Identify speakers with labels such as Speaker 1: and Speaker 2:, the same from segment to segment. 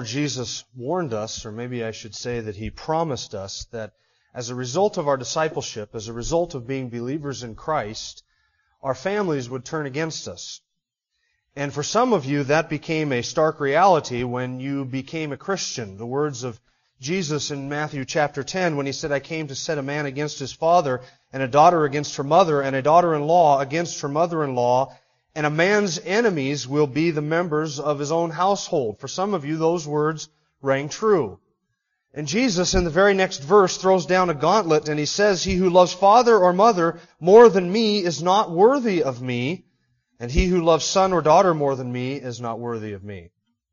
Speaker 1: Lord Jesus warned us, or maybe I should say that He promised us, that as a result of our discipleship, as a result of being believers in Christ, our families would turn against us. And for some of you, that became a stark reality when you became a Christian. The words of Jesus in Matthew chapter 10 when he said, I came to set a man against his father, and a daughter against her mother, and a daughter-in-law against her mother-in-law, and a man's enemies will be the members of his own household. For some of you, those words rang true. And Jesus, in the very next verse, throws down a gauntlet and he says, He who loves father or mother more than me is not worthy of me, and he who loves son or daughter more than me is not worthy of me.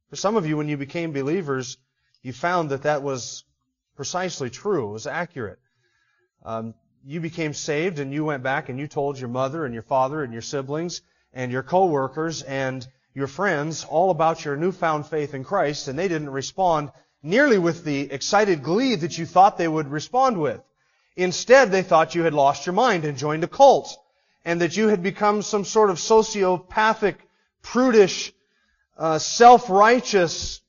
Speaker 1: For some of you, when you became believers, you found that that was precisely true. It was accurate. Um, you became saved and you went back and you told your mother and your father and your siblings and your coworkers and your friends all about your newfound faith in Christ, and they didn't respond nearly with the excited glee that you thought they would respond with. Instead, they thought you had lost your mind and joined a cult, and that you had become some sort of sociopathic, prudish, uh, self-righteous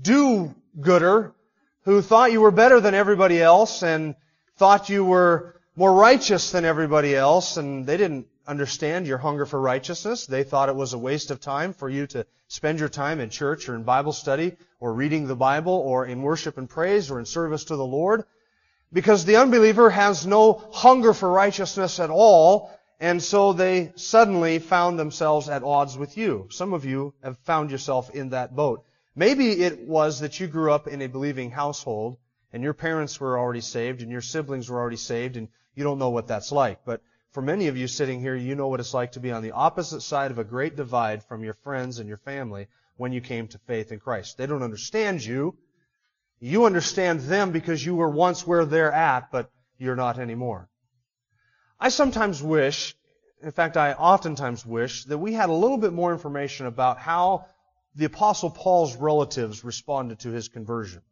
Speaker 1: do-gooder who thought you were better than everybody else and thought you were more righteous than everybody else, and they didn't understand your hunger for righteousness. They thought it was a waste of time for you to spend your time in church or in Bible study or reading the Bible or in worship and praise or in service to the Lord. Because the unbeliever has no hunger for righteousness at all, and so they suddenly found themselves at odds with you. Some of you have found yourself in that boat. Maybe it was that you grew up in a believing household, and your parents were already saved, and your siblings were already saved, and you don't know what that's like. But for many of you sitting here, you know what it's like to be on the opposite side of a great divide from your friends and your family when you came to faith in Christ. They don't understand you. You understand them because you were once where they're at, but you're not anymore. I sometimes wish, in fact, I oftentimes wish, that we had a little bit more information about how the Apostle Paul's relatives responded to his conversion.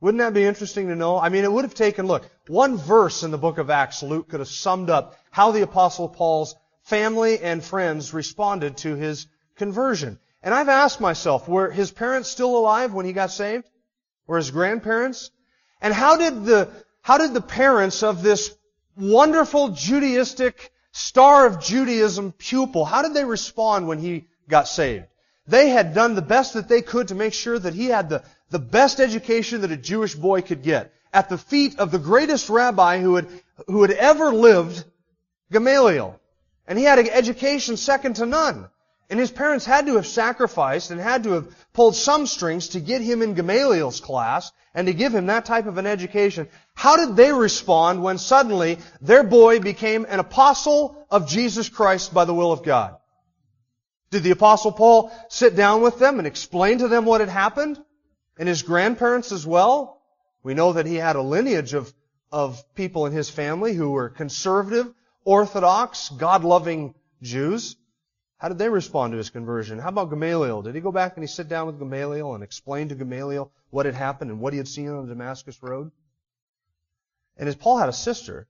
Speaker 1: Wouldn't that be interesting to know? I mean, it would have taken, look, one verse in the book of Acts, Luke could have summed up how the Apostle Paul's family and friends responded to his conversion. And I've asked myself, were his parents still alive when he got saved? Were his grandparents? And how did the, how did the parents of this wonderful Judaistic star of Judaism pupil, how did they respond when he got saved? They had done the best that they could to make sure that he had the, the best education that a Jewish boy could get at the feet of the greatest rabbi who had, who had ever lived, Gamaliel. And he had an education second to none. And his parents had to have sacrificed and had to have pulled some strings to get him in Gamaliel's class and to give him that type of an education. How did they respond when suddenly their boy became an apostle of Jesus Christ by the will of God? Did the apostle Paul sit down with them and explain to them what had happened? And his grandparents as well? We know that he had a lineage of, of people in his family who were conservative, orthodox, God-loving Jews. How did they respond to his conversion? How about Gamaliel? Did he go back and he sit down with Gamaliel and explain to Gamaliel what had happened and what he had seen on the Damascus Road? And as Paul had a sister,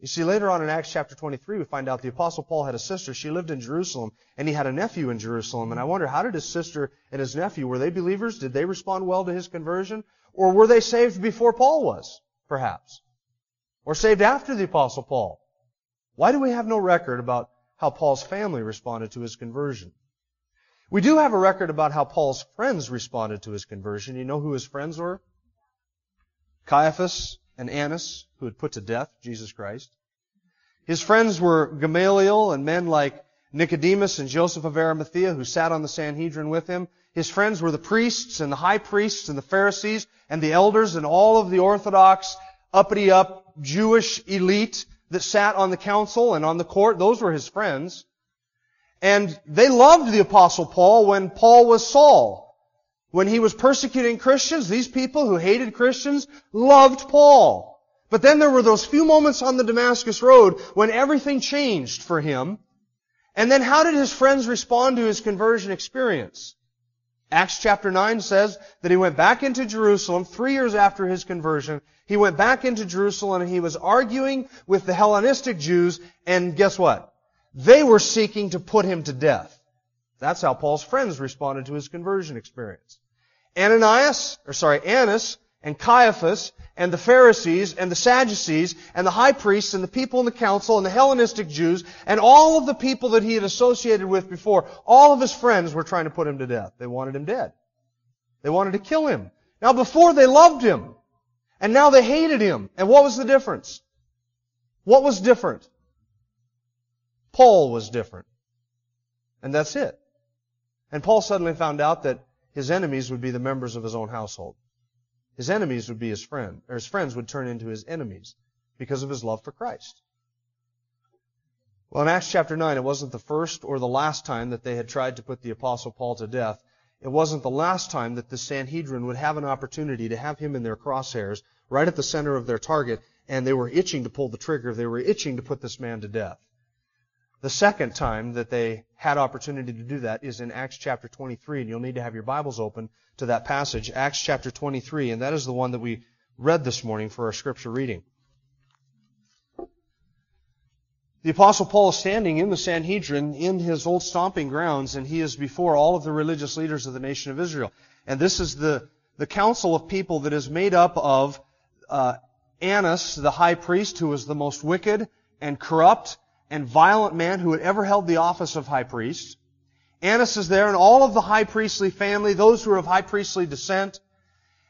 Speaker 1: you see, later on in Acts chapter 23, we find out the apostle Paul had a sister. She lived in Jerusalem, and he had a nephew in Jerusalem. And I wonder, how did his sister and his nephew, were they believers? Did they respond well to his conversion? Or were they saved before Paul was, perhaps? Or saved after the apostle Paul? Why do we have no record about how Paul's family responded to his conversion. We do have a record about how Paul's friends responded to his conversion. You know who his friends were? Caiaphas and Annas, who had put to death Jesus Christ. His friends were Gamaliel and men like Nicodemus and Joseph of Arimathea, who sat on the Sanhedrin with him. His friends were the priests and the high priests and the Pharisees and the elders and all of the Orthodox, uppity up Jewish elite that sat on the council and on the court. Those were his friends. And they loved the apostle Paul when Paul was Saul. When he was persecuting Christians, these people who hated Christians loved Paul. But then there were those few moments on the Damascus Road when everything changed for him. And then how did his friends respond to his conversion experience? Acts chapter 9 says that he went back into Jerusalem three years after his conversion. He went back into Jerusalem and he was arguing with the Hellenistic Jews and guess what? They were seeking to put him to death. That's how Paul's friends responded to his conversion experience. Ananias, or sorry, Annas and Caiaphas and the Pharisees and the Sadducees and the high priests and the people in the council and the Hellenistic Jews and all of the people that he had associated with before, all of his friends were trying to put him to death. They wanted him dead. They wanted to kill him. Now before they loved him. And now they hated him. And what was the difference? What was different? Paul was different. And that's it. And Paul suddenly found out that his enemies would be the members of his own household. His enemies would be his friend, or his friends would turn into his enemies because of his love for Christ. Well, in Acts chapter 9, it wasn't the first or the last time that they had tried to put the apostle Paul to death. It wasn't the last time that the Sanhedrin would have an opportunity to have him in their crosshairs, right at the center of their target, and they were itching to pull the trigger. They were itching to put this man to death. The second time that they had opportunity to do that is in Acts chapter 23, and you'll need to have your Bibles open to that passage, Acts chapter 23, and that is the one that we read this morning for our scripture reading. The apostle Paul is standing in the Sanhedrin in his old stomping grounds, and he is before all of the religious leaders of the nation of Israel. And this is the, the council of people that is made up of uh, Annas, the high priest, who was the most wicked and corrupt and violent man who had ever held the office of high priest. Annas is there, and all of the high priestly family, those who are of high priestly descent.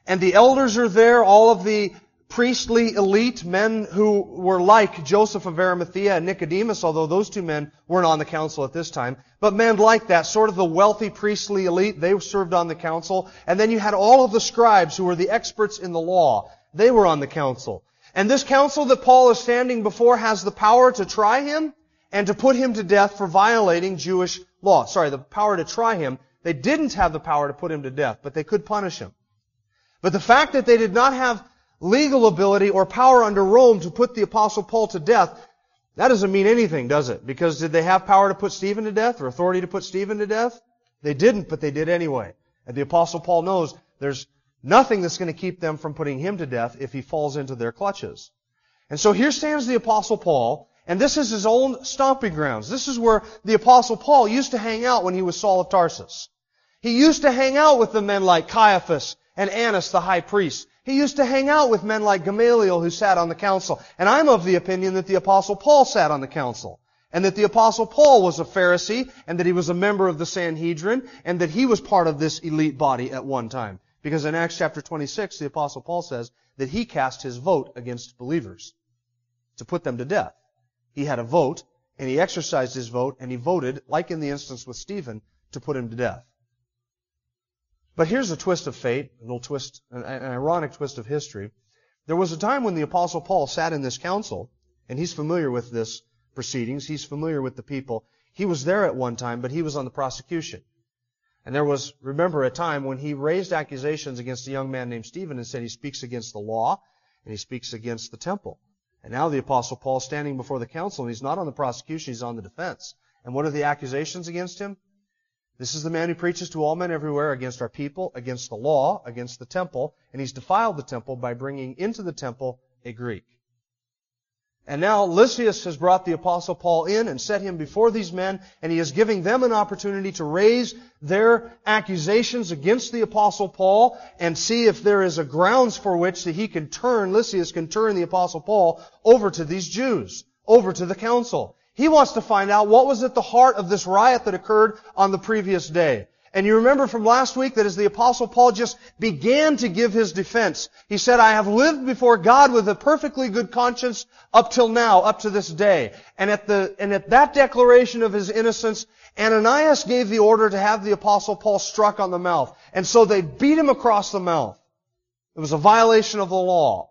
Speaker 1: And the elders are there, all of the priestly elite, men who were like Joseph of Arimathea and Nicodemus, although those two men weren't on the council at this time. But men like that, sort of the wealthy priestly elite, they served on the council. And then you had all of the scribes who were the experts in the law. They were on the council. And this council that Paul is standing before has the power to try him and to put him to death for violating Jewish law. Sorry, the power to try him. They didn't have the power to put him to death, but they could punish him. But the fact that they did not have legal ability or power under Rome to put the apostle Paul to death, that doesn't mean anything, does it? Because did they have power to put Stephen to death or authority to put Stephen to death? They didn't, but they did anyway. And the apostle Paul knows there's nothing that's going to keep them from putting him to death if he falls into their clutches. And so here stands the apostle Paul, and this is his own stomping grounds. This is where the apostle Paul used to hang out when he was Saul of Tarsus. He used to hang out with the men like Caiaphas and Annas the high priest. He used to hang out with men like Gamaliel who sat on the council. And I'm of the opinion that the apostle Paul sat on the council. And that the apostle Paul was a Pharisee, and that he was a member of the Sanhedrin, and that he was part of this elite body at one time. Because in Acts chapter 26, the apostle Paul says that he cast his vote against believers to put them to death. He had a vote, and he exercised his vote, and he voted, like in the instance with Stephen, to put him to death. But here's a twist of fate, a little twist, an, an ironic twist of history. There was a time when the apostle Paul sat in this council, and he's familiar with this proceedings. He's familiar with the people. He was there at one time, but he was on the prosecution. And there was, remember, a time when he raised accusations against a young man named Stephen and said he speaks against the law and he speaks against the temple. And now the apostle Paul standing before the council and he's not on the prosecution, he's on the defense. And what are the accusations against him? This is the man who preaches to all men everywhere against our people, against the law, against the temple, and he's defiled the temple by bringing into the temple a Greek. And now Lysias has brought the apostle Paul in and set him before these men, and he is giving them an opportunity to raise their accusations against the apostle Paul and see if there is a grounds for which that he can turn, Lysias can turn the apostle Paul over to these Jews, over to the council. He wants to find out what was at the heart of this riot that occurred on the previous day. And you remember from last week that as the apostle Paul just began to give his defense, he said, I have lived before God with a perfectly good conscience up till now, up to this day. And at the, and at that declaration of his innocence, Ananias gave the order to have the apostle Paul struck on the mouth. And so they beat him across the mouth. It was a violation of the law.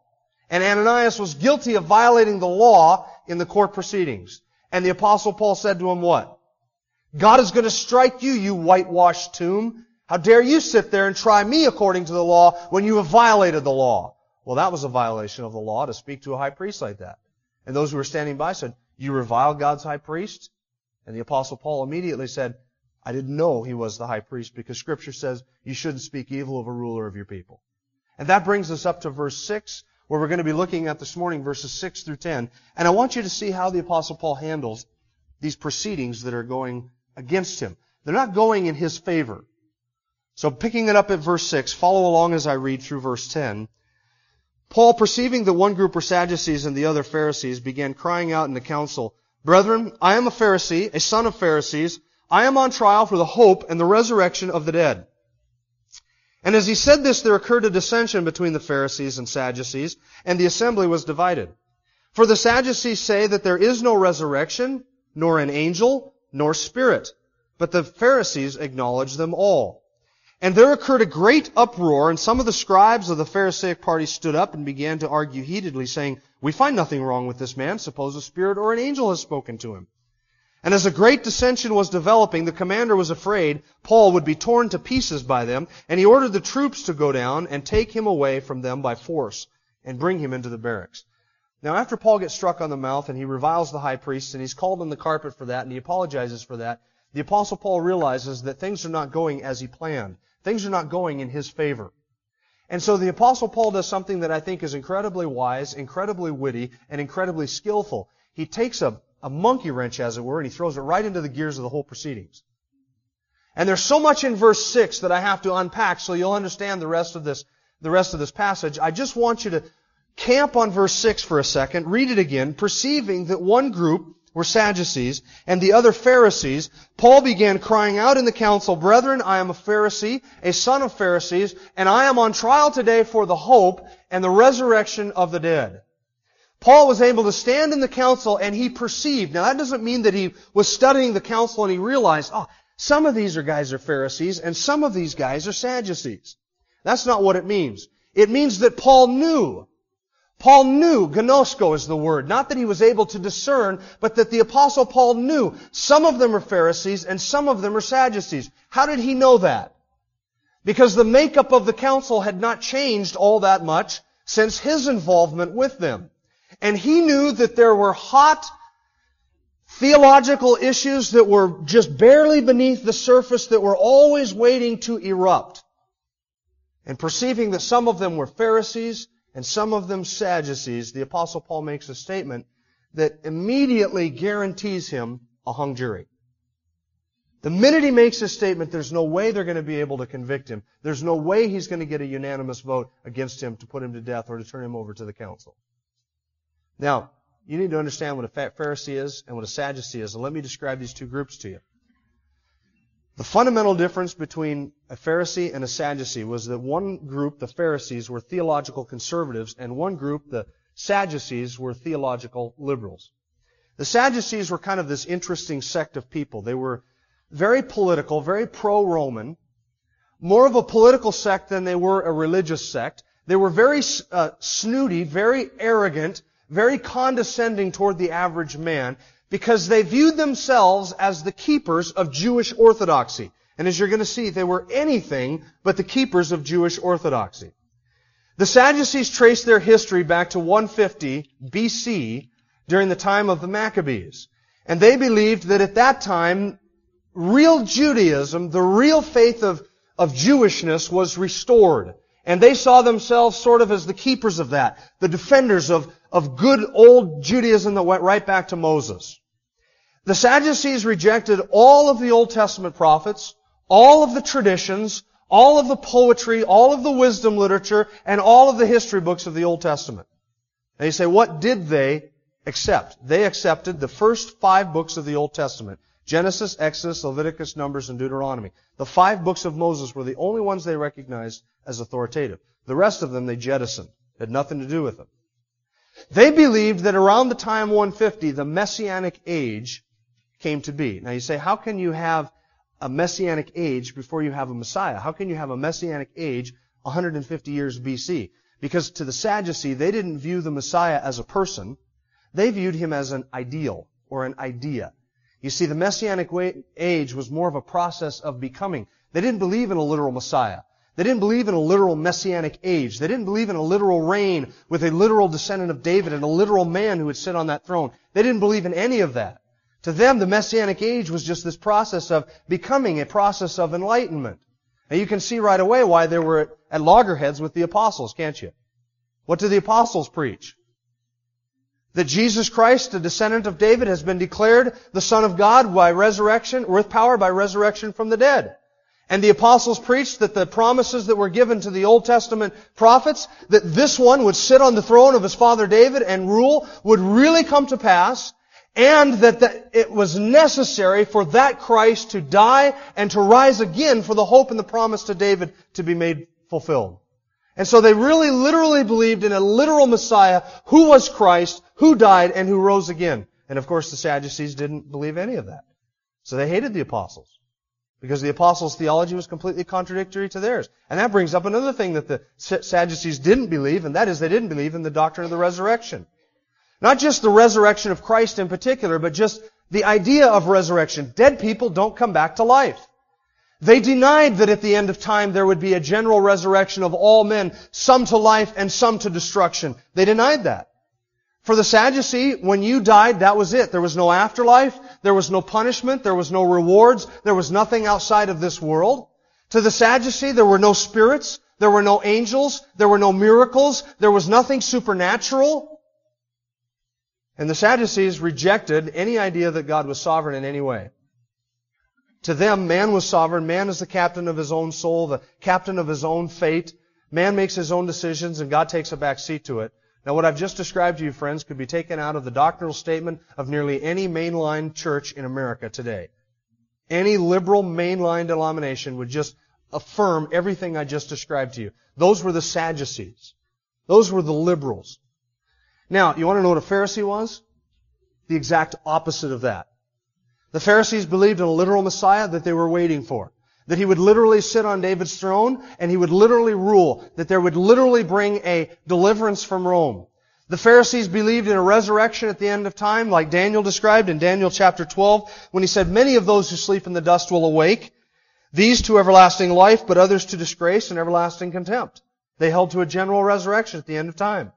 Speaker 1: And Ananias was guilty of violating the law in the court proceedings. And the apostle Paul said to him what? God is going to strike you, you whitewashed tomb. How dare you sit there and try me according to the law when you have violated the law? Well, that was a violation of the law to speak to a high priest like that. And those who were standing by said, you revile God's high priest? And the apostle Paul immediately said, I didn't know he was the high priest because scripture says you shouldn't speak evil of a ruler of your people. And that brings us up to verse 6, where we're going to be looking at this morning, verses 6 through 10. And I want you to see how the apostle Paul handles these proceedings that are going against him. They're not going in his favor. So picking it up at verse 6, follow along as I read through verse 10. Paul, perceiving that one group were Sadducees and the other Pharisees, began crying out in the council, Brethren, I am a Pharisee, a son of Pharisees. I am on trial for the hope and the resurrection of the dead. And as he said this, there occurred a dissension between the Pharisees and Sadducees, and the assembly was divided. For the Sadducees say that there is no resurrection, nor an angel, nor spirit. But the Pharisees acknowledged them all. And there occurred a great uproar, and some of the scribes of the Pharisaic party stood up and began to argue heatedly, saying, We find nothing wrong with this man. Suppose a spirit or an angel has spoken to him. And as a great dissension was developing, the commander was afraid Paul would be torn to pieces by them, and he ordered the troops to go down and take him away from them by force and bring him into the barracks. Now after Paul gets struck on the mouth and he reviles the high priest and he's called on the carpet for that and he apologizes for that, the apostle Paul realizes that things are not going as he planned. Things are not going in his favor. And so the apostle Paul does something that I think is incredibly wise, incredibly witty, and incredibly skillful. He takes a a monkey wrench, as it were, and he throws it right into the gears of the whole proceedings. And there's so much in verse 6 that I have to unpack so you'll understand the rest of this, the rest of this passage. I just want you to camp on verse 6 for a second, read it again, perceiving that one group were Sadducees and the other Pharisees, Paul began crying out in the council, Brethren, I am a Pharisee, a son of Pharisees, and I am on trial today for the hope and the resurrection of the dead. Paul was able to stand in the council and he perceived. Now that doesn't mean that he was studying the council and he realized, oh, some of these are guys are Pharisees and some of these guys are Sadducees. That's not what it means. It means that Paul knew. Paul knew, gnosko is the word, not that he was able to discern, but that the apostle Paul knew some of them are Pharisees and some of them are Sadducees. How did he know that? Because the makeup of the council had not changed all that much since his involvement with them. And he knew that there were hot theological issues that were just barely beneath the surface that were always waiting to erupt. And perceiving that some of them were Pharisees and some of them Sadducees, the apostle Paul makes a statement that immediately guarantees him a hung jury. The minute he makes this statement, there's no way they're going to be able to convict him. There's no way he's going to get a unanimous vote against him to put him to death or to turn him over to the council. Now, you need to understand what a Pharisee is and what a Sadducee is. And let me describe these two groups to you. The fundamental difference between a Pharisee and a Sadducee was that one group, the Pharisees, were theological conservatives, and one group, the Sadducees, were theological liberals. The Sadducees were kind of this interesting sect of people. They were very political, very pro-Roman, more of a political sect than they were a religious sect. They were very uh, snooty, very arrogant, very condescending toward the average man because they viewed themselves as the keepers of Jewish orthodoxy. And as you're going to see, they were anything but the keepers of Jewish orthodoxy. The Sadducees trace their history back to 150 BC during the time of the Maccabees. And they believed that at that time, real Judaism, the real faith of, of Jewishness was restored. And they saw themselves sort of as the keepers of that, the defenders of, of good old Judaism that went right back to Moses. The Sadducees rejected all of the Old Testament prophets, all of the traditions, all of the poetry, all of the wisdom literature, and all of the history books of the Old Testament. And you say, what did they accept? They accepted the first five books of the Old Testament. Genesis, Exodus, Leviticus, Numbers, and Deuteronomy. The five books of Moses were the only ones they recognized as authoritative. The rest of them they jettisoned. Had nothing to do with them. They believed that around the time 150, the Messianic age came to be. Now you say, how can you have a Messianic age before you have a Messiah? How can you have a Messianic age 150 years BC? Because to the Sadducee, they didn't view the Messiah as a person. They viewed him as an ideal or an idea. You see, the Messianic age was more of a process of becoming. They didn't believe in a literal Messiah. They didn't believe in a literal messianic age. They didn't believe in a literal reign with a literal descendant of David and a literal man who would sit on that throne. They didn't believe in any of that. To them, the messianic age was just this process of becoming a process of enlightenment. And you can see right away why they were at loggerheads with the apostles, can't you? What do the apostles preach? That Jesus Christ, the descendant of David, has been declared the Son of God by resurrection, with power by resurrection from the dead. And the apostles preached that the promises that were given to the Old Testament prophets, that this one would sit on the throne of his father David and rule, would really come to pass, and that the, it was necessary for that Christ to die and to rise again for the hope and the promise to David to be made fulfilled. And so they really literally believed in a literal Messiah who was Christ, who died, and who rose again. And of course the Sadducees didn't believe any of that. So they hated the apostles. Because the apostles' theology was completely contradictory to theirs. And that brings up another thing that the Sadducees didn't believe, and that is they didn't believe in the doctrine of the resurrection. Not just the resurrection of Christ in particular, but just the idea of resurrection. Dead people don't come back to life. They denied that at the end of time there would be a general resurrection of all men, some to life and some to destruction. They denied that. For the Sadducee, when you died, that was it. There was no afterlife. There was no punishment. There was no rewards. There was nothing outside of this world. To the Sadducee, there were no spirits. There were no angels. There were no miracles. There was nothing supernatural. And the Sadducees rejected any idea that God was sovereign in any way. To them, man was sovereign. Man is the captain of his own soul, the captain of his own fate. Man makes his own decisions and God takes a back seat to it. Now what I've just described to you, friends, could be taken out of the doctrinal statement of nearly any mainline church in America today. Any liberal mainline denomination would just affirm everything I just described to you. Those were the Sadducees. Those were the liberals. Now, you want to know what a Pharisee was? The exact opposite of that. The Pharisees believed in a literal Messiah that they were waiting for. That he would literally sit on David's throne and he would literally rule. That there would literally bring a deliverance from Rome. The Pharisees believed in a resurrection at the end of time, like Daniel described in Daniel chapter 12, when he said, Many of those who sleep in the dust will awake, these to everlasting life, but others to disgrace and everlasting contempt. They held to a general resurrection at the end of time.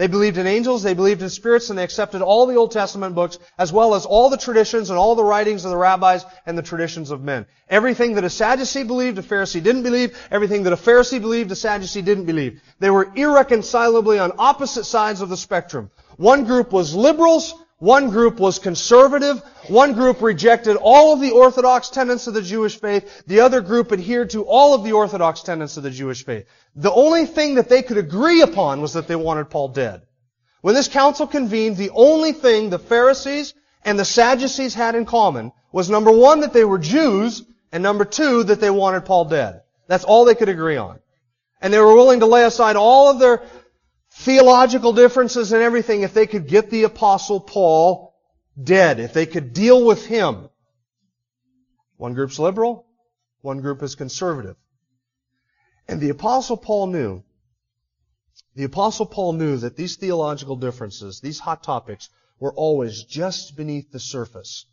Speaker 1: They believed in angels, they believed in spirits, and they accepted all the Old Testament books, as well as all the traditions and all the writings of the rabbis and the traditions of men. Everything that a Sadducee believed, a Pharisee didn't believe. Everything that a Pharisee believed, a Sadducee didn't believe. They were irreconcilably on opposite sides of the spectrum. One group was liberals, one group was conservative. One group rejected all of the orthodox tenets of the Jewish faith. The other group adhered to all of the orthodox tenets of the Jewish faith. The only thing that they could agree upon was that they wanted Paul dead. When this council convened, the only thing the Pharisees and the Sadducees had in common was number one, that they were Jews, and number two, that they wanted Paul dead. That's all they could agree on. And they were willing to lay aside all of their theological differences and everything if they could get the apostle Paul dead, if they could deal with him. One group's liberal, one group is conservative. And the apostle Paul knew, the apostle Paul knew that these theological differences, these hot topics, were always just beneath the surface.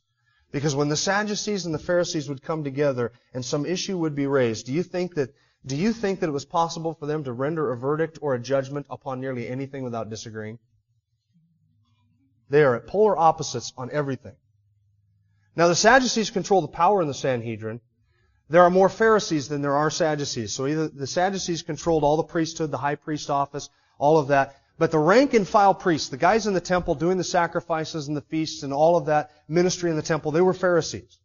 Speaker 1: Because when the Sadducees and the Pharisees would come together and some issue would be raised, do you think that do you think that it was possible for them to render a verdict or a judgment upon nearly anything without disagreeing? They are at polar opposites on everything. Now the Sadducees control the power in the Sanhedrin, there are more Pharisees than there are Sadducees. So either the Sadducees controlled all the priesthood, the high priest office, all of that. But the rank and file priests, the guys in the temple doing the sacrifices and the feasts and all of that ministry in the temple, they were Pharisees.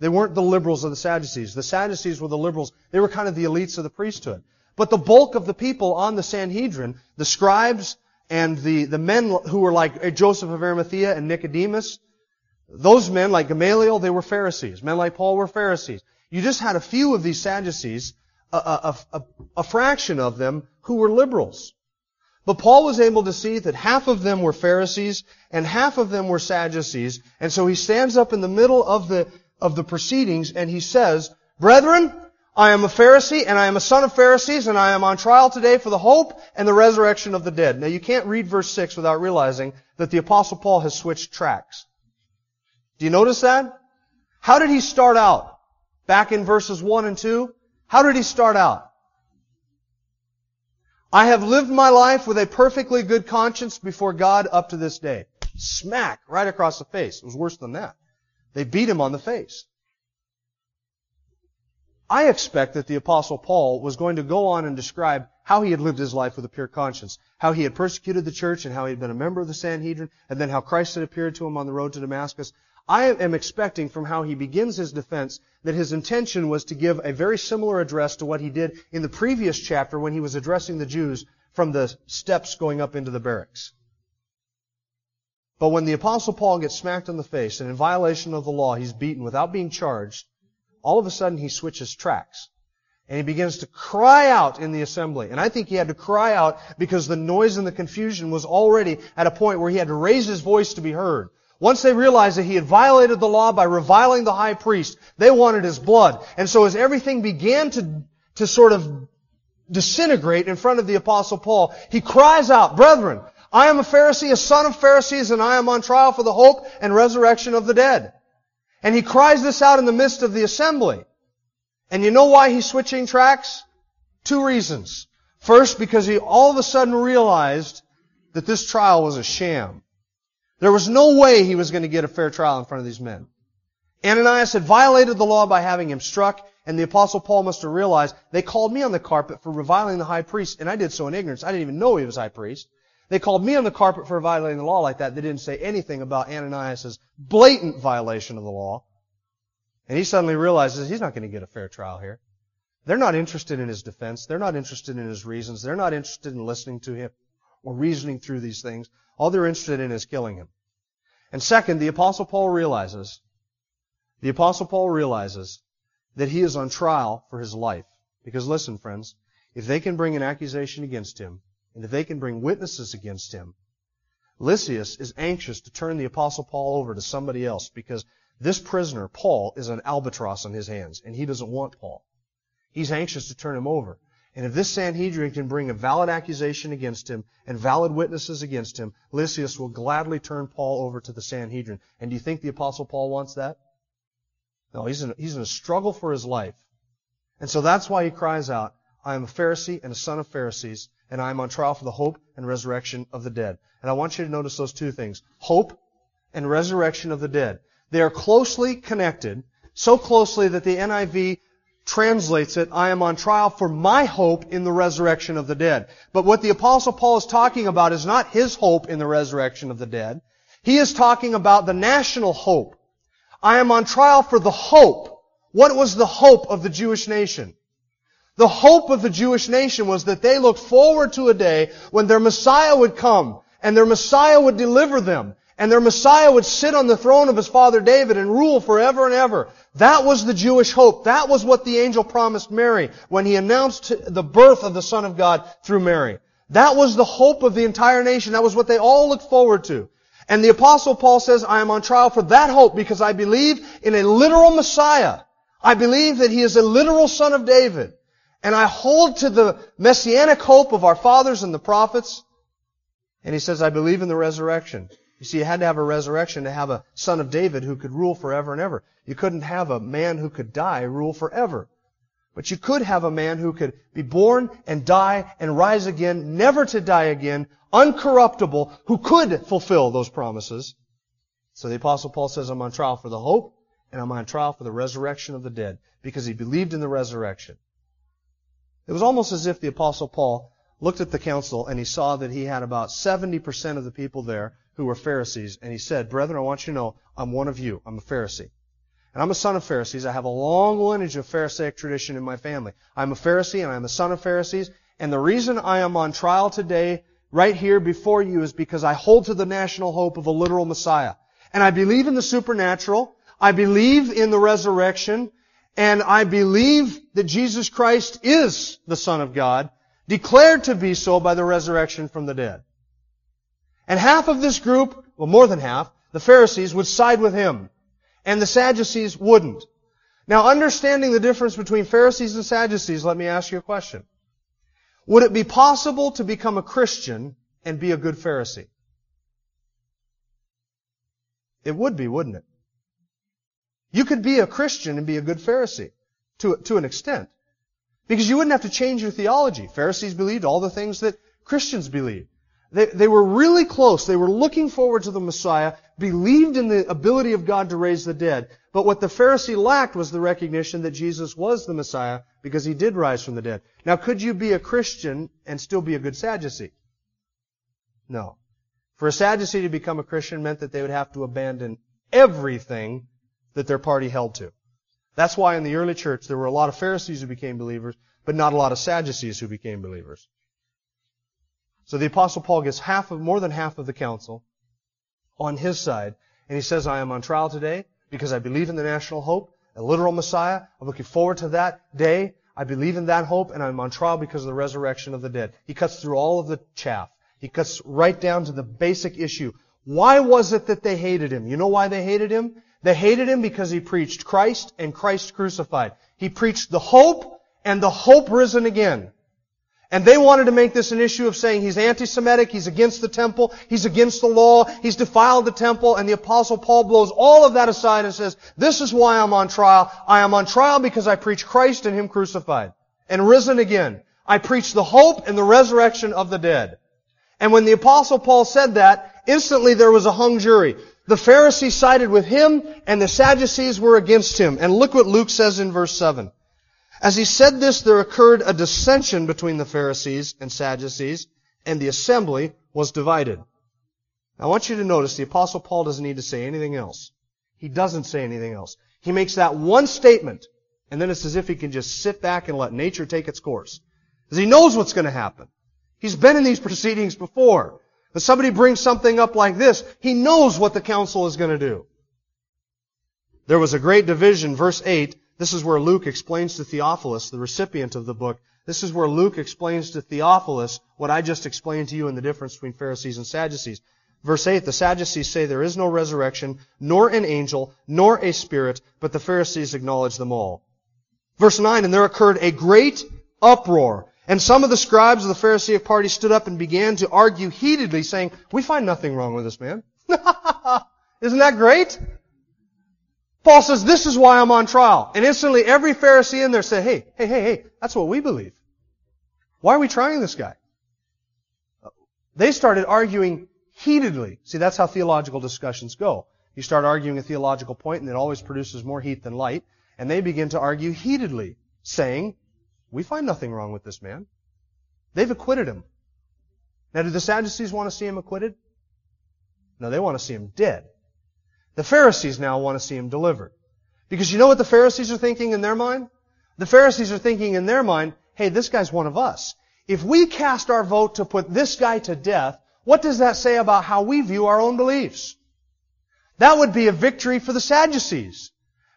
Speaker 1: They weren't the liberals of the Sadducees. The Sadducees were the liberals. They were kind of the elites of the priesthood. But the bulk of the people on the Sanhedrin, the scribes and the, the men who were like Joseph of Arimathea and Nicodemus, those men like Gamaliel, they were Pharisees. Men like Paul were Pharisees. You just had a few of these Sadducees, a, a, a, a fraction of them, who were liberals. But Paul was able to see that half of them were Pharisees and half of them were Sadducees. And so he stands up in the middle of the, of the proceedings and he says, Brethren, I am a Pharisee and I am a son of Pharisees and I am on trial today for the hope and the resurrection of the dead. Now you can't read verse 6 without realizing that the apostle Paul has switched tracks. Do you notice that? How did he start out? back in verses 1 and 2, how did he start out? I have lived my life with a perfectly good conscience before God up to this day. Smack, right across the face. It was worse than that. They beat him on the face. I expect that the apostle Paul was going to go on and describe how he had lived his life with a pure conscience, how he had persecuted the church and how he had been a member of the Sanhedrin, and then how Christ had appeared to him on the road to Damascus. I am expecting from how he begins his defense that his intention was to give a very similar address to what he did in the previous chapter when he was addressing the Jews from the steps going up into the barracks. But when the apostle Paul gets smacked in the face and in violation of the law he's beaten without being charged, all of a sudden he switches tracks. And he begins to cry out in the assembly. And I think he had to cry out because the noise and the confusion was already at a point where he had to raise his voice to be heard. Once they realized that he had violated the law by reviling the high priest, they wanted his blood. And so as everything began to, to sort of disintegrate in front of the apostle Paul, he cries out, Brethren, I am a Pharisee, a son of Pharisees, and I am on trial for the hope and resurrection of the dead. And he cries this out in the midst of the assembly. And you know why he's switching tracks? Two reasons. First, because he all of a sudden realized that this trial was a sham. There was no way he was going to get a fair trial in front of these men. Ananias had violated the law by having him struck, and the apostle Paul must have realized they called me on the carpet for reviling the high priest, and I did so in ignorance. I didn't even know he was high priest. They called me on the carpet for violating the law like that. They didn't say anything about Ananias' blatant violation of the law. And he suddenly realizes he's not going to get a fair trial here. They're not interested in his defense. They're not interested in his reasons. They're not interested in listening to him or reasoning through these things. All they're interested in is killing him. And second, the apostle Paul realizes, the apostle Paul realizes that he is on trial for his life. Because listen, friends, if they can bring an accusation against him, and if they can bring witnesses against him, Lysias is anxious to turn the apostle Paul over to somebody else because this prisoner, Paul, is an albatross on his hands, and he doesn't want Paul. He's anxious to turn him over. And if this Sanhedrin can bring a valid accusation against him and valid witnesses against him, Lysias will gladly turn Paul over to the Sanhedrin. And do you think the Apostle Paul wants that? No, he's in, he's in a struggle for his life. And so that's why he cries out, I am a Pharisee and a son of Pharisees, and I am on trial for the hope and resurrection of the dead. And I want you to notice those two things. Hope and resurrection of the dead. They are closely connected, so closely that the NIV translates it, I am on trial for my hope in the resurrection of the dead. But what the apostle Paul is talking about is not his hope in the resurrection of the dead. He is talking about the national hope. I am on trial for the hope. What was the hope of the Jewish nation? The hope of the Jewish nation was that they looked forward to a day when their Messiah would come and their Messiah would deliver them and their Messiah would sit on the throne of his father David and rule forever and ever. That was the Jewish hope. That was what the angel promised Mary when he announced the birth of the Son of God through Mary. That was the hope of the entire nation. That was what they all looked forward to. And the apostle Paul says, I am on trial for that hope because I believe in a literal Messiah. I believe that he is a literal son of David. And I hold to the messianic hope of our fathers and the prophets. And he says, I believe in the resurrection. You see, you had to have a resurrection to have a son of David who could rule forever and ever. You couldn't have a man who could die rule forever. But you could have a man who could be born and die and rise again, never to die again, uncorruptible, who could fulfill those promises. So the apostle Paul says, I'm on trial for the hope and I'm on trial for the resurrection of the dead because he believed in the resurrection. It was almost as if the apostle Paul looked at the council and he saw that he had about 70% of the people there who were Pharisees, and he said, Brethren, I want you to know, I'm one of you. I'm a Pharisee. And I'm a son of Pharisees. I have a long lineage of Pharisaic tradition in my family. I'm a Pharisee and I'm a son of Pharisees. And the reason I am on trial today, right here before you, is because I hold to the national hope of a literal Messiah. And I believe in the supernatural. I believe in the resurrection. And I believe that Jesus Christ is the Son of God, declared to be so by the resurrection from the dead. And half of this group, well more than half, the Pharisees would side with him. And the Sadducees wouldn't. Now understanding the difference between Pharisees and Sadducees, let me ask you a question. Would it be possible to become a Christian and be a good Pharisee? It would be, wouldn't it? You could be a Christian and be a good Pharisee. to, to an extent. Because you wouldn't have to change your theology. Pharisees believed all the things that Christians believe. They, they were really close. They were looking forward to the Messiah, believed in the ability of God to raise the dead. But what the Pharisee lacked was the recognition that Jesus was the Messiah because he did rise from the dead. Now, could you be a Christian and still be a good Sadducee? No. For a Sadducee to become a Christian meant that they would have to abandon everything that their party held to. That's why in the early church there were a lot of Pharisees who became believers, but not a lot of Sadducees who became believers. So the apostle Paul gets half of, more than half of the council on his side, and he says, I am on trial today because I believe in the national hope, a literal Messiah. I'm looking forward to that day. I believe in that hope, and I'm on trial because of the resurrection of the dead. He cuts through all of the chaff. He cuts right down to the basic issue. Why was it that they hated him? You know why they hated him? They hated him because he preached Christ and Christ crucified. He preached the hope and the hope risen again. And they wanted to make this an issue of saying he's anti-Semitic, he's against the temple, he's against the law, he's defiled the temple, and the apostle Paul blows all of that aside and says, this is why I'm on trial. I am on trial because I preach Christ and him crucified and risen again. I preach the hope and the resurrection of the dead. And when the apostle Paul said that, instantly there was a hung jury. The Pharisees sided with him and the Sadducees were against him. And look what Luke says in verse 7. As he said this, there occurred a dissension between the Pharisees and Sadducees, and the assembly was divided. I want you to notice the apostle Paul doesn't need to say anything else. He doesn't say anything else. He makes that one statement, and then it's as if he can just sit back and let nature take its course. Because he knows what's going to happen. He's been in these proceedings before. When somebody brings something up like this, he knows what the council is going to do. There was a great division, verse 8, this is where Luke explains to Theophilus, the recipient of the book, this is where Luke explains to Theophilus what I just explained to you in the difference between Pharisees and Sadducees. Verse 8, the Sadducees say there is no resurrection, nor an angel, nor a spirit, but the Pharisees acknowledge them all. Verse 9, and there occurred a great uproar. And some of the scribes of the Pharisaic party stood up and began to argue heatedly, saying, We find nothing wrong with this man. Isn't that great? Paul says, this is why I'm on trial. And instantly every Pharisee in there said, hey, hey, hey, hey, that's what we believe. Why are we trying this guy? They started arguing heatedly. See, that's how theological discussions go. You start arguing a theological point and it always produces more heat than light. And they begin to argue heatedly, saying, we find nothing wrong with this man. They've acquitted him. Now, do the Sadducees want to see him acquitted? No, they want to see him dead. The Pharisees now want to see him delivered. Because you know what the Pharisees are thinking in their mind? The Pharisees are thinking in their mind, hey, this guy's one of us. If we cast our vote to put this guy to death, what does that say about how we view our own beliefs? That would be a victory for the Sadducees.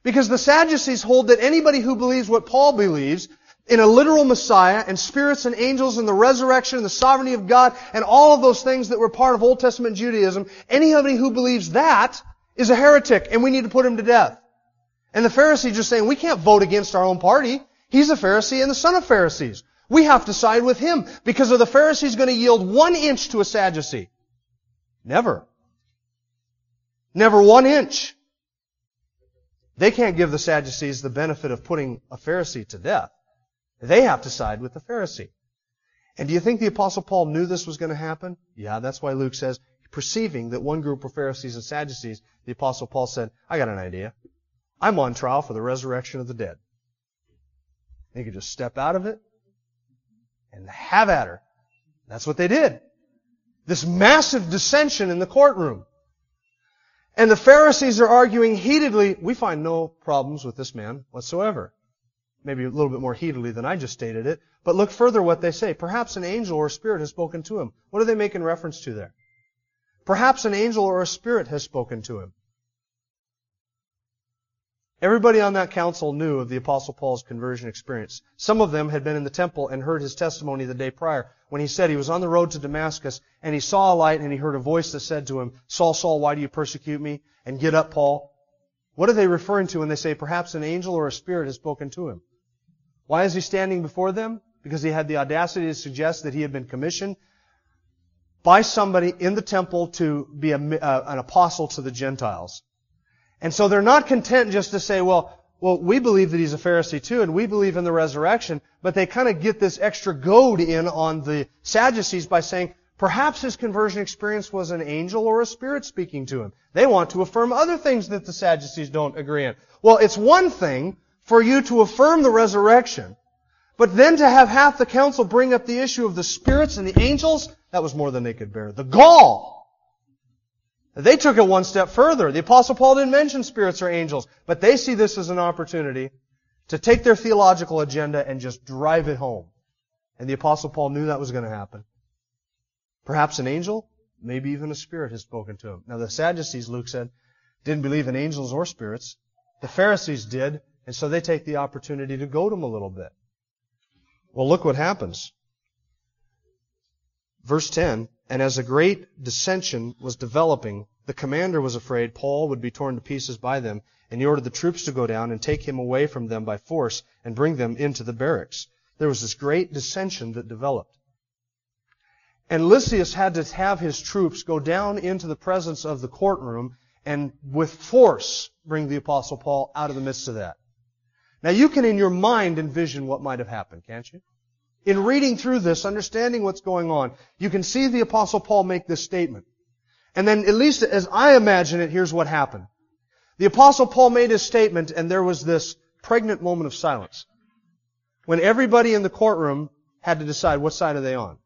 Speaker 1: Because the Sadducees hold that anybody who believes what Paul believes in a literal Messiah and spirits and angels and the resurrection and the sovereignty of God and all of those things that were part of Old Testament Judaism, anybody who believes that is a heretic and we need to put him to death. And the Pharisees are saying, we can't vote against our own party. He's a Pharisee and the son of Pharisees. We have to side with him because are the Pharisees going to yield one inch to a Sadducee? Never. Never one inch. They can't give the Sadducees the benefit of putting a Pharisee to death. They have to side with the Pharisee. And do you think the Apostle Paul knew this was going to happen? Yeah, that's why Luke says perceiving that one group were Pharisees and Sadducees, the apostle Paul said, I got an idea. I'm on trial for the resurrection of the dead. They could just step out of it and have at her. That's what they did. This massive dissension in the courtroom. And the Pharisees are arguing heatedly, we find no problems with this man whatsoever. Maybe a little bit more heatedly than I just stated it. But look further what they say. Perhaps an angel or a spirit has spoken to him. What are they making reference to there? Perhaps an angel or a spirit has spoken to him. Everybody on that council knew of the Apostle Paul's conversion experience. Some of them had been in the temple and heard his testimony the day prior when he said he was on the road to Damascus and he saw a light and he heard a voice that said to him, Saul, Saul, why do you persecute me? And get up, Paul. What are they referring to when they say perhaps an angel or a spirit has spoken to him? Why is he standing before them? Because he had the audacity to suggest that he had been commissioned by somebody in the temple to be a, uh, an apostle to the Gentiles. And so they're not content just to say, well, well, we believe that he's a Pharisee too, and we believe in the resurrection, but they kind of get this extra goad in on the Sadducees by saying, perhaps his conversion experience was an angel or a spirit speaking to him. They want to affirm other things that the Sadducees don't agree on. Well, it's one thing for you to affirm the resurrection, but then to have half the council bring up the issue of the spirits and the angels, that was more than they could bear. The gall! They took it one step further. The apostle Paul didn't mention spirits or angels, but they see this as an opportunity to take their theological agenda and just drive it home. And the apostle Paul knew that was going to happen. Perhaps an angel, maybe even a spirit has spoken to him. Now the Sadducees, Luke said, didn't believe in angels or spirits. The Pharisees did, and so they take the opportunity to goad him a little bit. Well, look what happens. Verse 10, and as a great dissension was developing, the commander was afraid Paul would be torn to pieces by them, and he ordered the troops to go down and take him away from them by force and bring them into the barracks. There was this great dissension that developed. And Lysias had to have his troops go down into the presence of the courtroom and with force bring the apostle Paul out of the midst of that. Now you can in your mind envision what might have happened, can't you? In reading through this, understanding what's going on, you can see the apostle Paul make this statement. And then, at least as I imagine it, here's what happened. The apostle Paul made his statement and there was this pregnant moment of silence. When everybody in the courtroom had to decide what side are they on.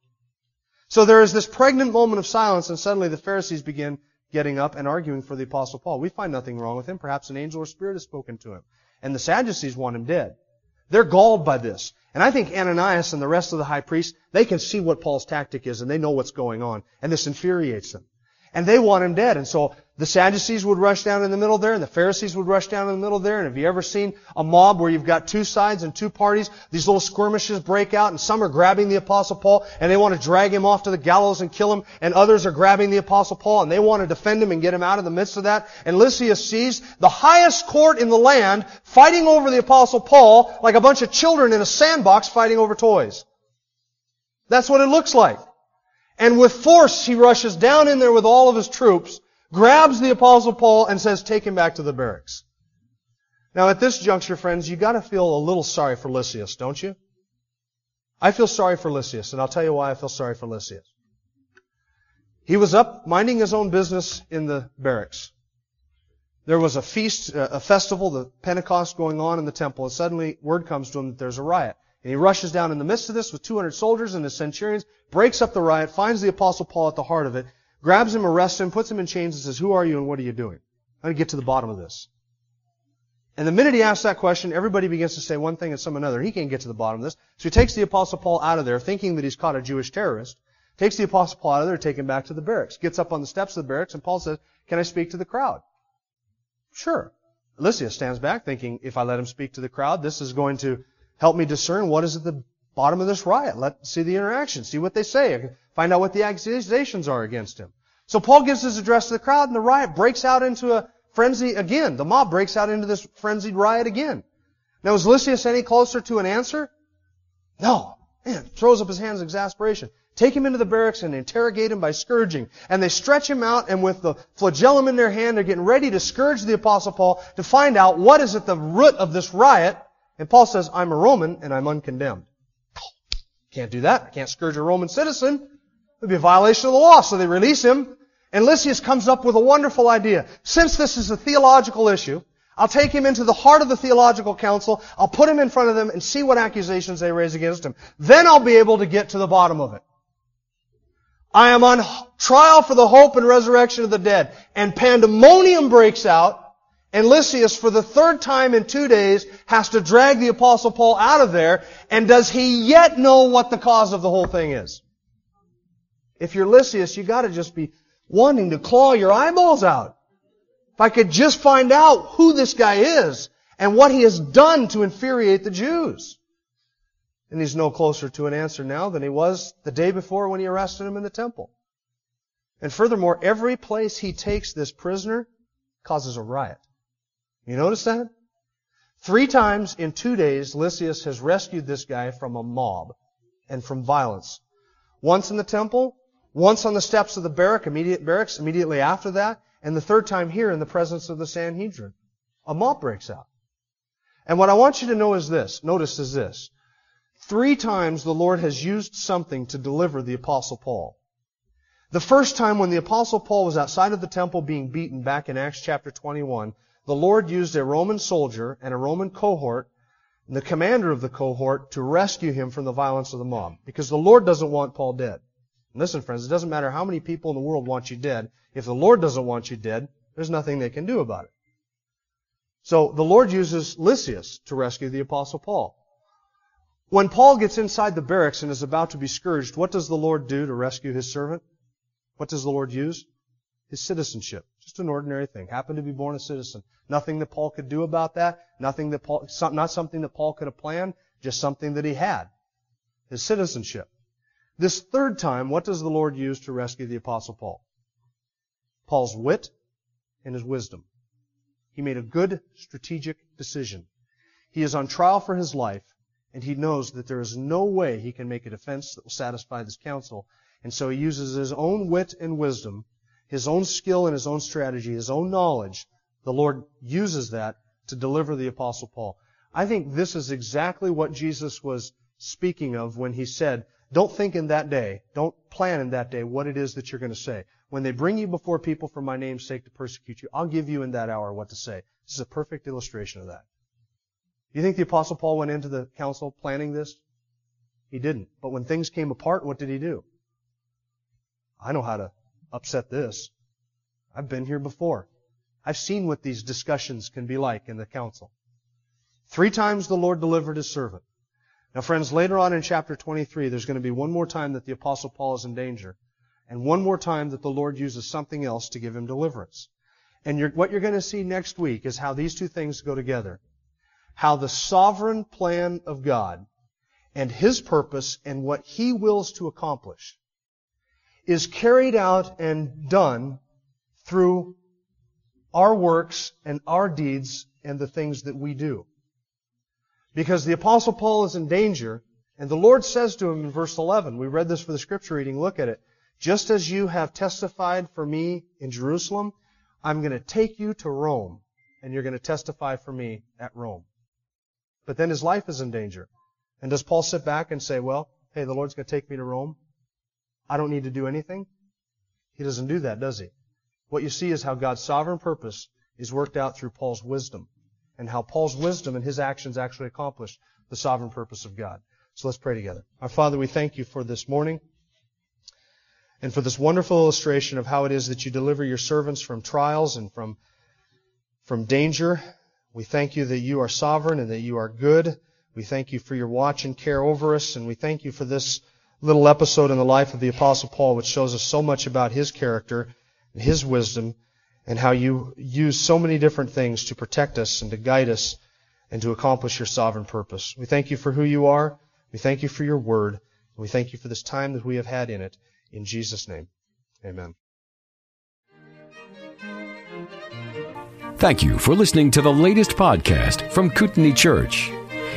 Speaker 1: So there is this pregnant moment of silence and suddenly the Pharisees begin getting up and arguing for the apostle Paul. We find nothing wrong with him. Perhaps an angel or spirit has spoken to him. And the Sadducees want him dead. They're galled by this. And I think Ananias and the rest of the high priests, they can see what Paul's tactic is and they know what's going on. And this infuriates them. And they want him dead. And so the Sadducees would rush down in the middle there, and the Pharisees would rush down in the middle there. And have you ever seen a mob where you've got two sides and two parties? These little skirmishes break out, and some are grabbing the Apostle Paul, and they want to drag him off to the gallows and kill him, and others are grabbing the Apostle Paul, and they want to defend him and get him out of the midst of that. And Lysias sees the highest court in the land fighting over the Apostle Paul like a bunch of children in a sandbox fighting over toys. That's what it looks like. And with force, he rushes down in there with all of his troops, grabs the apostle Paul and says, take him back to the barracks. Now at this juncture, friends, you gotta feel a little sorry for Lysias, don't you? I feel sorry for Lysias, and I'll tell you why I feel sorry for Lysias. He was up minding his own business in the barracks. There was a feast, a festival, the Pentecost going on in the temple, and suddenly word comes to him that there's a riot. And he rushes down in the midst of this with 200 soldiers and his centurions, breaks up the riot, finds the apostle Paul at the heart of it, grabs him, arrests him, puts him in chains and says, who are you and what are you doing? I'm going to get to the bottom of this. And the minute he asks that question, everybody begins to say one thing and some another. He can't get to the bottom of this. So he takes the apostle Paul out of there, thinking that he's caught a Jewish terrorist, takes the apostle Paul out of there, takes him back to the barracks, gets up on the steps of the barracks, and Paul says, can I speak to the crowd? Sure. Lysias stands back thinking, if I let him speak to the crowd, this is going to help me discern what is at the bottom of this riot. Let's see the interaction, see what they say, find out what the accusations are against him. So Paul gives his address to the crowd and the riot breaks out into a frenzy again. The mob breaks out into this frenzied riot again. Now is Lysias any closer to an answer? No. Man, throws up his hands in exasperation. Take him into the barracks and interrogate him by scourging. And they stretch him out and with the flagellum in their hand, they're getting ready to scourge the apostle Paul to find out what is at the root of this riot. And Paul says, I'm a Roman and I'm uncondemned. Can't do that. I can't scourge a Roman citizen. It would be a violation of the law. So they release him. And Lysias comes up with a wonderful idea. Since this is a theological issue, I'll take him into the heart of the theological council. I'll put him in front of them and see what accusations they raise against him. Then I'll be able to get to the bottom of it. I am on trial for the hope and resurrection of the dead. And pandemonium breaks out and Lysias, for the third time in two days, has to drag the apostle Paul out of there. And does he yet know what the cause of the whole thing is? If you're Lysias, you gotta just be wanting to claw your eyeballs out. If I could just find out who this guy is and what he has done to infuriate the Jews. And he's no closer to an answer now than he was the day before when he arrested him in the temple. And furthermore, every place he takes this prisoner causes a riot. You notice that? Three times in two days, Lysias has rescued this guy from a mob and from violence. Once in the temple, once on the steps of the barrack, immediate barracks, immediately after that, and the third time here in the presence of the Sanhedrin. A mob breaks out. And what I want you to know is this, notice is this. Three times the Lord has used something to deliver the apostle Paul. The first time when the apostle Paul was outside of the temple being beaten back in Acts chapter 21, the Lord used a Roman soldier and a Roman cohort, and the commander of the cohort, to rescue him from the violence of the mob. Because the Lord doesn't want Paul dead. And listen, friends, it doesn't matter how many people in the world want you dead. If the Lord doesn't want you dead, there's nothing they can do about it. So the Lord uses Lysias to rescue the apostle Paul. When Paul gets inside the barracks and is about to be scourged, what does the Lord do to rescue his servant? What does the Lord use? His citizenship. Just an ordinary thing. Happened to be born a citizen. Nothing that Paul could do about that. Nothing that Paul, not something that Paul could have planned. Just something that he had. His citizenship. This third time, what does the Lord use to rescue the apostle Paul? Paul's wit and his wisdom. He made a good strategic decision. He is on trial for his life, and he knows that there is no way he can make a defense that will satisfy this council. And so he uses his own wit and wisdom, his own skill and his own strategy, his own knowledge. The Lord uses that to deliver the apostle Paul. I think this is exactly what Jesus was speaking of when he said, don't think in that day, don't plan in that day what it is that you're going to say. When they bring you before people for my name's sake to persecute you, I'll give you in that hour what to say. This is a perfect illustration of that. You think the apostle Paul went into the council planning this? He didn't. But when things came apart, what did he do? I know how to upset this. I've been here before. I've seen what these discussions can be like in the council. Three times the Lord delivered his servant. Now friends, later on in chapter 23, there's going to be one more time that the apostle Paul is in danger. And one more time that the Lord uses something else to give him deliverance. And you're, what you're going to see next week is how these two things go together. How the sovereign plan of God and His purpose and what He wills to accomplish is carried out and done through our works and our deeds and the things that we do. Because the apostle Paul is in danger, and the Lord says to him in verse 11, we read this for the scripture reading, look at it. Just as you have testified for me in Jerusalem, I'm going to take you to Rome, and you're going to testify for me at Rome. But then his life is in danger. And does Paul sit back and say, well, hey, the Lord's going to take me to Rome? I don't need to do anything? He doesn't do that, does he? What you see is how God's sovereign purpose is worked out through Paul's wisdom, and how Paul's wisdom and his actions actually accomplish the sovereign purpose of God. So let's pray together. Our Father, we thank you for this morning and for this wonderful illustration of how it is that you deliver your servants from trials and from, from danger. We thank you that you are sovereign and that you are good. We thank you for your watch and care over us, and we thank you for this little episode in the life of the Apostle Paul, which shows us so much about his character and his wisdom, and how you use so many different things to protect us and to guide us and to accomplish your sovereign purpose. We thank you for who you are. We thank you for your word. We thank you for this time that we have had in it. In Jesus' name, amen.
Speaker 2: Thank you for listening to the latest podcast from Kootenai Church.